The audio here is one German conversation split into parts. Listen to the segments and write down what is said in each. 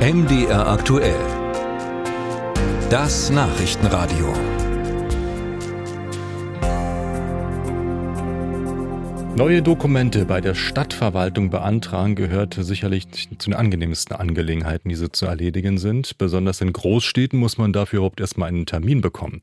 MDR aktuell. Das Nachrichtenradio. Neue Dokumente bei der Stadtverwaltung beantragen gehört sicherlich zu den angenehmsten Angelegenheiten, die so zu erledigen sind. Besonders in Großstädten muss man dafür überhaupt erstmal einen Termin bekommen.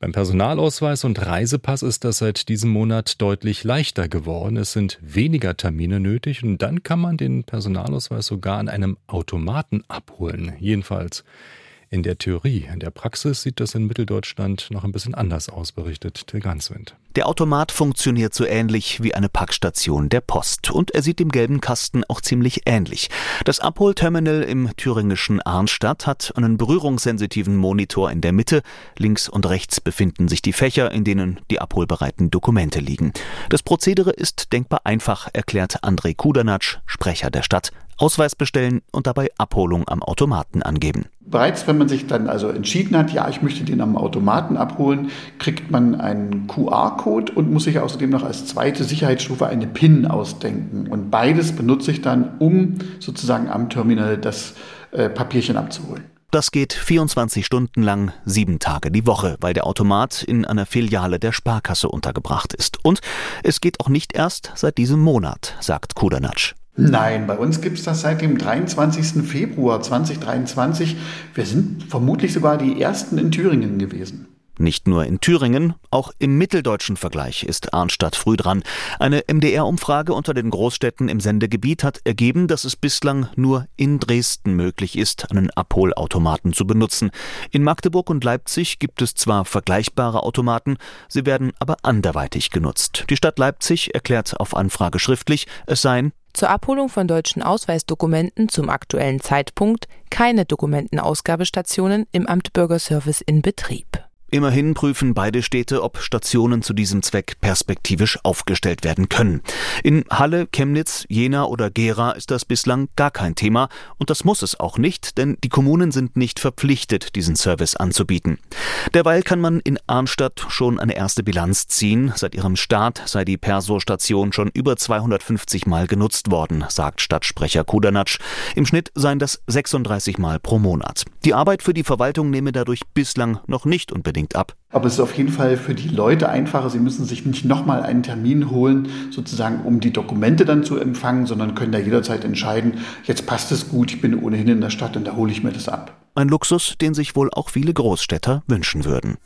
Beim Personalausweis und Reisepass ist das seit diesem Monat deutlich leichter geworden. Es sind weniger Termine nötig und dann kann man den Personalausweis sogar an einem Automaten abholen. Jedenfalls in der Theorie. In der Praxis sieht das in Mitteldeutschland noch ein bisschen anders aus, berichtet Till Ganswind. Der Automat funktioniert so ähnlich wie eine Packstation der Post und er sieht dem gelben Kasten auch ziemlich ähnlich. Das Abholterminal im thüringischen Arnstadt hat einen berührungssensitiven Monitor in der Mitte. Links und rechts befinden sich die Fächer, in denen die abholbereiten Dokumente liegen. Das Prozedere ist denkbar einfach, erklärt André Kudanatsch, Sprecher der Stadt. Ausweis bestellen und dabei Abholung am Automaten angeben. Bereits wenn man sich dann also entschieden hat, ja, ich möchte den am Automaten abholen, kriegt man einen QR-Code und muss sich außerdem noch als zweite Sicherheitsstufe eine PIN ausdenken. Und beides benutze ich dann, um sozusagen am Terminal das äh, Papierchen abzuholen. Das geht 24 Stunden lang, sieben Tage die Woche, weil der Automat in einer Filiale der Sparkasse untergebracht ist. Und es geht auch nicht erst seit diesem Monat, sagt Kudanatsch. Nein, bei uns gibt es das seit dem 23. Februar 2023. Wir sind vermutlich sogar die Ersten in Thüringen gewesen. Nicht nur in Thüringen, auch im mitteldeutschen Vergleich ist Arnstadt früh dran. Eine MDR-Umfrage unter den Großstädten im Sendegebiet hat ergeben, dass es bislang nur in Dresden möglich ist, einen Abholautomaten zu benutzen. In Magdeburg und Leipzig gibt es zwar vergleichbare Automaten, sie werden aber anderweitig genutzt. Die Stadt Leipzig erklärt auf Anfrage schriftlich, es seien zur Abholung von deutschen Ausweisdokumenten zum aktuellen Zeitpunkt keine Dokumentenausgabestationen im Amt Bürgerservice in Betrieb. Immerhin prüfen beide Städte, ob Stationen zu diesem Zweck perspektivisch aufgestellt werden können. In Halle, Chemnitz, Jena oder Gera ist das bislang gar kein Thema und das muss es auch nicht, denn die Kommunen sind nicht verpflichtet, diesen Service anzubieten. Derweil kann man in Arnstadt schon eine erste Bilanz ziehen. Seit ihrem Start sei die Perso-Station schon über 250 Mal genutzt worden, sagt Stadtsprecher Kudanatsch. Im Schnitt seien das 36 Mal pro Monat. Die Arbeit für die Verwaltung nehme dadurch bislang noch nicht unbedingt unbedingt ab. Aber es ist auf jeden Fall für die Leute einfacher. Sie müssen sich nicht nochmal einen Termin holen, sozusagen, um die Dokumente dann zu empfangen, sondern können da jederzeit entscheiden, jetzt passt es gut, ich bin ohnehin in der Stadt und da hole ich mir das ab. Ein Luxus, den sich wohl auch viele Großstädter wünschen würden.